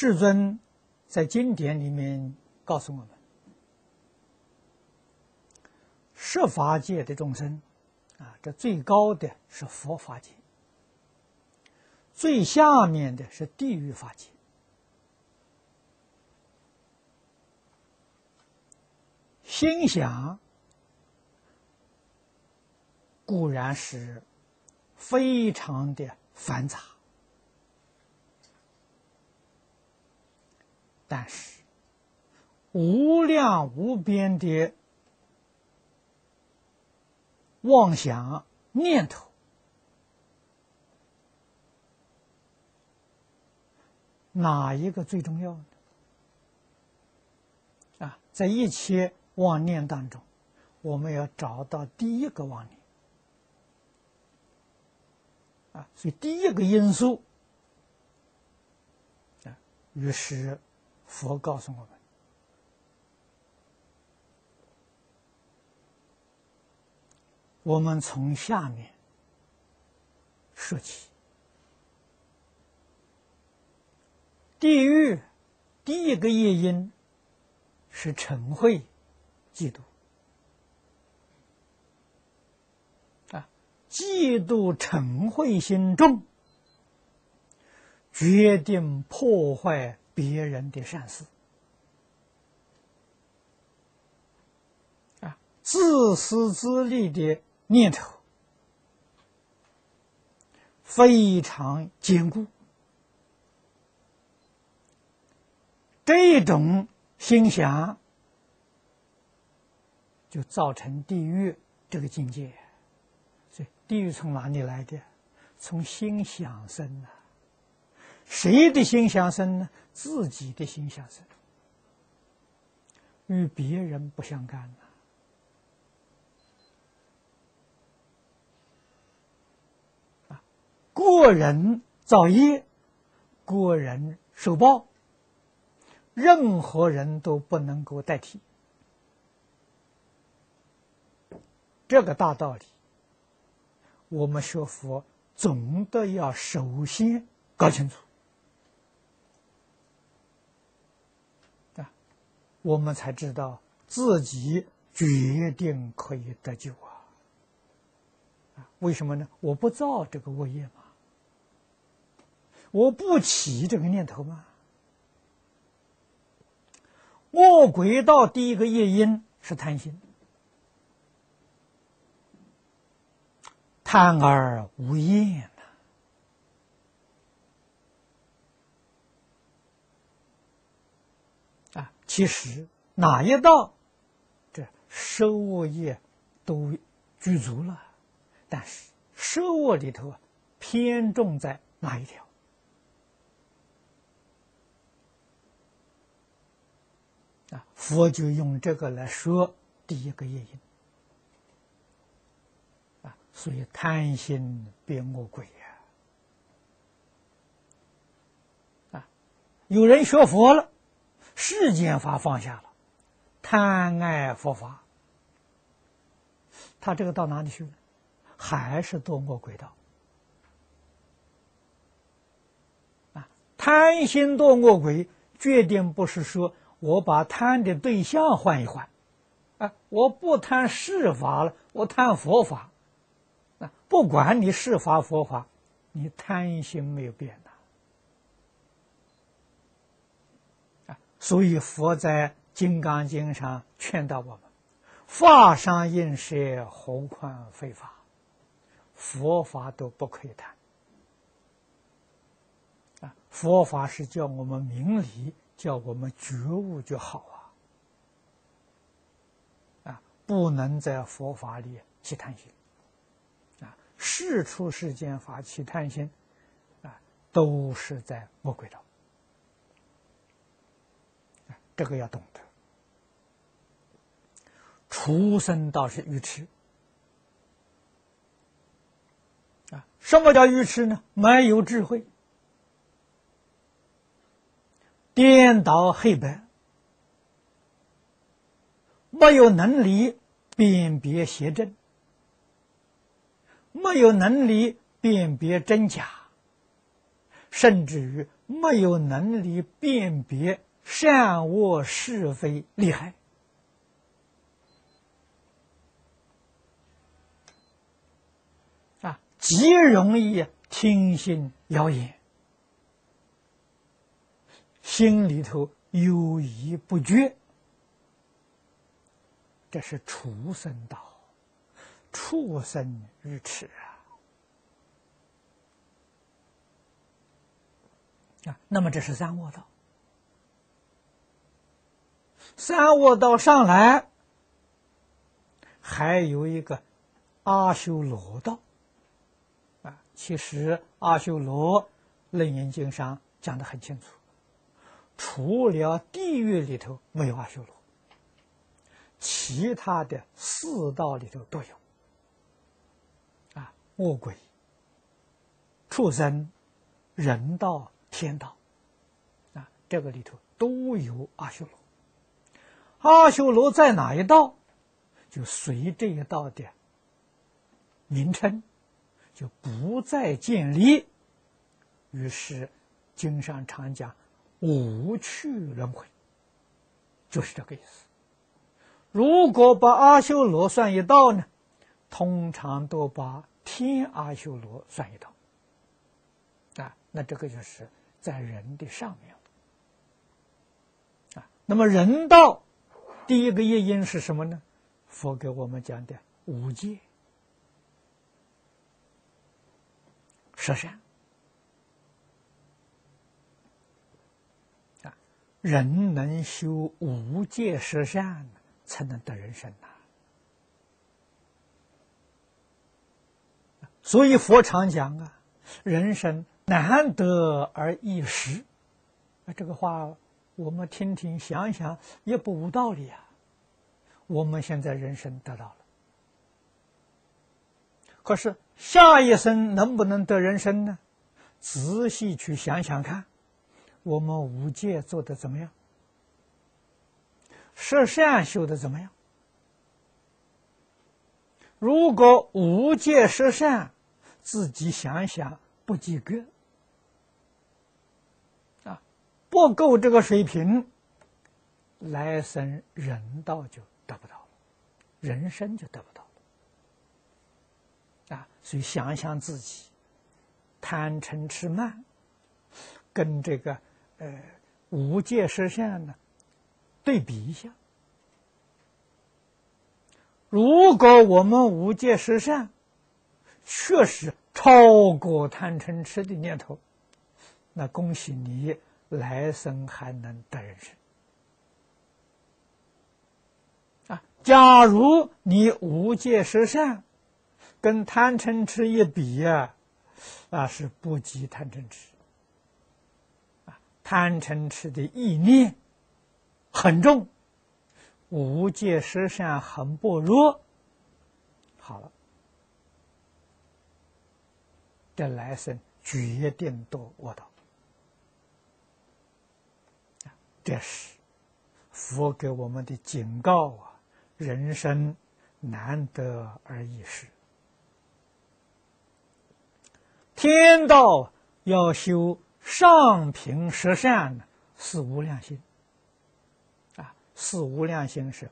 世尊在经典里面告诉我们，设法界的众生啊，这最高的是佛法界，最下面的是地狱法界。心想固然是非常的繁杂，但是无量无边的妄想念头，哪一个最重要呢？啊，在一切。妄念当中，我们要找到第一个妄念啊，所以第一个因素啊，于是佛告诉我们：我们从下面说起，地狱第一个业因是嗔恚。嫉妒啊，嫉妒嗔恚心重，决定破坏别人的善事啊，自私自利的念头非常坚固，这种心想。就造成地狱这个境界，所以地狱从哪里来的？从心想生的。谁的心想生呢？自己的心想生，与别人不相干啊，个人造业，个人受报，任何人都不能够代替。这个大道理，我们学佛总得要首先搞清楚我们才知道自己决定可以得救啊！啊，为什么呢？我不造这个恶业嘛，我不起这个念头嘛。恶鬼道第一个业因是贪心。贪而无厌呐！啊，其实哪一道这收恶业都具足了，但是收恶里头啊偏重在哪一条？啊，佛就用这个来说第一个业因。所以贪心变恶鬼呀！啊，有人学佛了，世间法放下了，贪爱佛法，他这个到哪里去了？还是堕恶鬼道？啊，贪心堕恶鬼，决定不是说我把贪的对象换一换，啊，我不贪世法了，我贪佛法。那不管你是法佛法，你贪心没有变的所以佛在《金刚经》上劝导我们：法上应舍，何况非法？佛法都不可以谈啊！佛法是叫我们明理，叫我们觉悟就好啊！啊，不能在佛法里去贪心。事出世间法起贪心，啊，都是在魔鬼道。这个要懂得。畜生倒是愚痴，啊，什么叫愚痴呢？没有智慧，颠倒黑白，没有能力辨别邪正。没有能力辨别真假，甚至于没有能力辨别善恶是非利害，啊，极容易听信谣言，心里头犹疑不决，这是畜生道，畜生愚痴啊！啊，那么这是三卧道。三卧道上来，还有一个阿修罗道。啊，其实阿修罗楞严经上讲的很清楚，除了地狱里头没有阿修罗，其他的四道里头都有。啊，恶鬼、畜生、人道。天道，啊，这个里头都有阿修罗。阿修罗在哪一道，就随这一道的名称，就不再建立。于是经上常讲无趣轮回，就是这个意思。如果把阿修罗算一道呢，通常都把天阿修罗算一道。啊，那这个就是。在人的上面，啊，那么人道第一个业因是什么呢？佛给我们讲的五戒、十善啊，人能修五戒十善，才能得人生呐。所以佛常讲啊，人生。难得而易失，啊，这个话我们听听想想也不无道理啊。我们现在人生得到了，可是下一生能不能得人生呢？仔细去想想看，我们五戒做的怎么样？十善修的怎么样？如果五戒十善，自己想想不及格。不够这个水平，来生人道就得不到了，人生就得不到了。啊，所以想想自己贪嗔痴慢，跟这个呃无界实善呢对比一下。如果我们无界实善确实超过贪嗔痴的念头，那恭喜你。来生还能得人生啊！假如你无戒十善，跟贪嗔痴一比呀，那是不及贪嗔痴啊！贪嗔痴的意念很重，无戒十善很薄弱。好了，这来生决定堕恶道。这是佛给我们的警告啊！人生难得而易失，天道要修上品十善，是无量心啊！是无量心是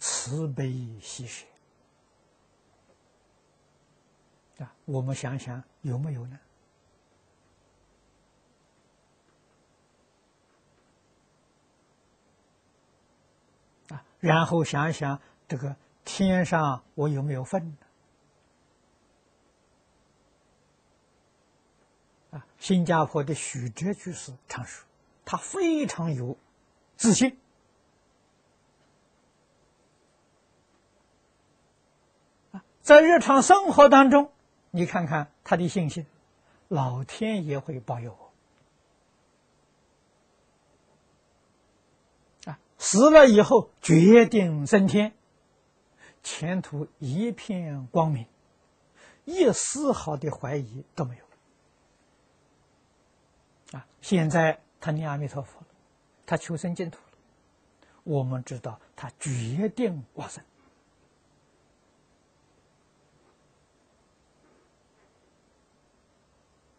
慈悲喜舍啊！我们想想有没有呢？然后想一想这个天上我有没有份啊？新加坡的许哲居士常说，他非常有自信，在日常生活当中，你看看他的信心，老天爷会保佑。死了以后，决定升天，前途一片光明，一丝毫的怀疑都没有。啊，现在他念阿弥陀佛了，他求生净土了，我们知道他决定往生。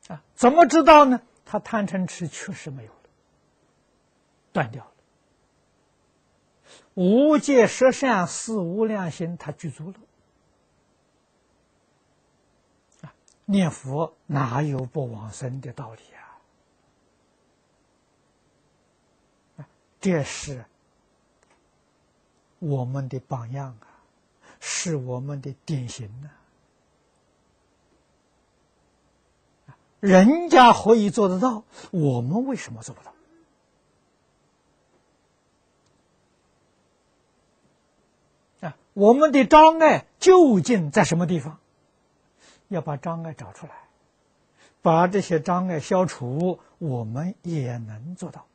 啊，怎么知道呢？他贪嗔痴确实没有了，断掉了。无戒十善四无量心，他具足了。念佛哪有不往生的道理啊？这是我们的榜样啊，是我们的典型呐。人家可以做得到，我们为什么做不到？我们的障碍究竟在什么地方？要把障碍找出来，把这些障碍消除，我们也能做到。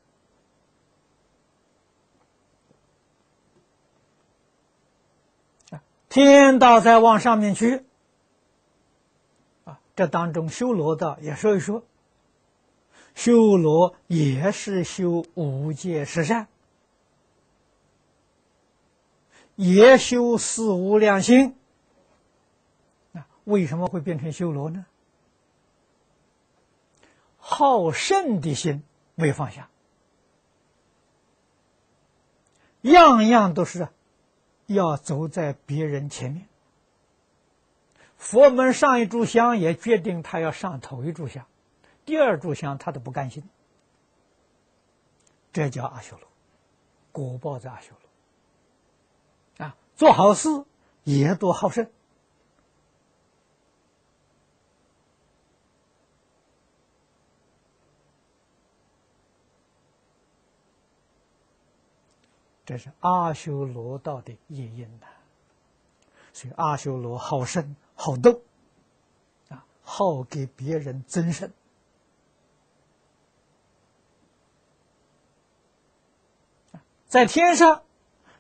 天道在往上面去，啊，这当中修罗道也说一说，修罗也是修五戒十善，也修四无量心。为什么会变成修罗呢？好胜的心没放下，样样都是要走在别人前面。佛门上一炷香也决定他要上头一炷香，第二炷香他都不甘心，这叫阿修罗，果报在阿修罗。做好事也多好胜。这是阿修罗道的业因呐，所以阿修罗好胜好斗，啊，好给别人增胜，在天上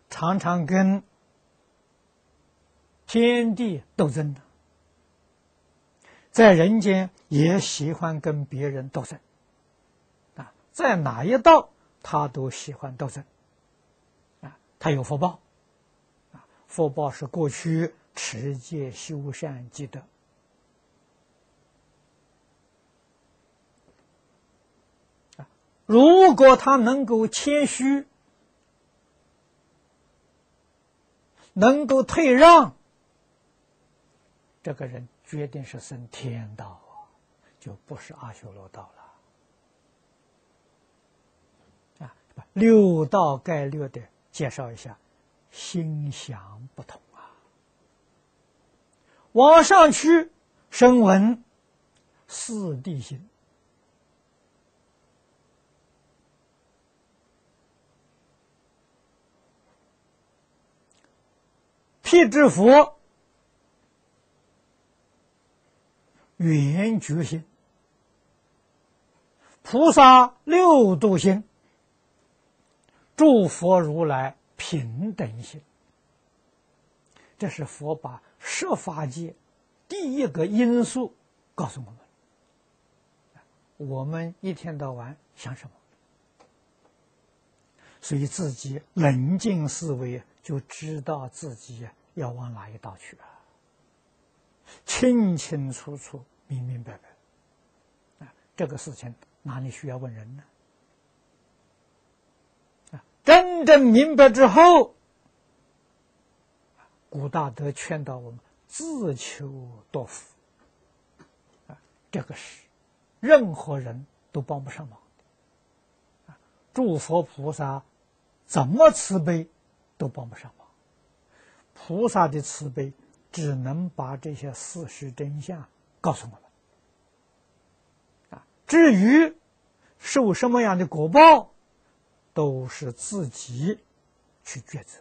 常常跟天地斗争的，在人间也喜欢跟别人斗争，啊，在哪一道他都喜欢斗争。啊。他有福报，啊，福报是过去持戒修善积德，如果他能够谦虚，能够退让，这个人决定是升天道啊，就不是阿修罗道了，啊，六道概略的。介绍一下，心想不同啊。往上去，声闻四谛心，辟支佛圆觉心，菩萨六度心。诸佛如来平等心，这是佛把设法界第一个因素告诉我们。我们一天到晚想什么？所以自己冷静思维，就知道自己要往哪一道去啊！清清楚楚、明明白白啊！这个事情哪里需要问人呢？啊真正明白之后，古大德劝导我们自求多福啊，这个是任何人都帮不上忙啊，诸佛菩萨怎么慈悲都帮不上忙，菩萨的慈悲只能把这些事实真相告诉我们啊，至于受什么样的果报。都是自己去抉择。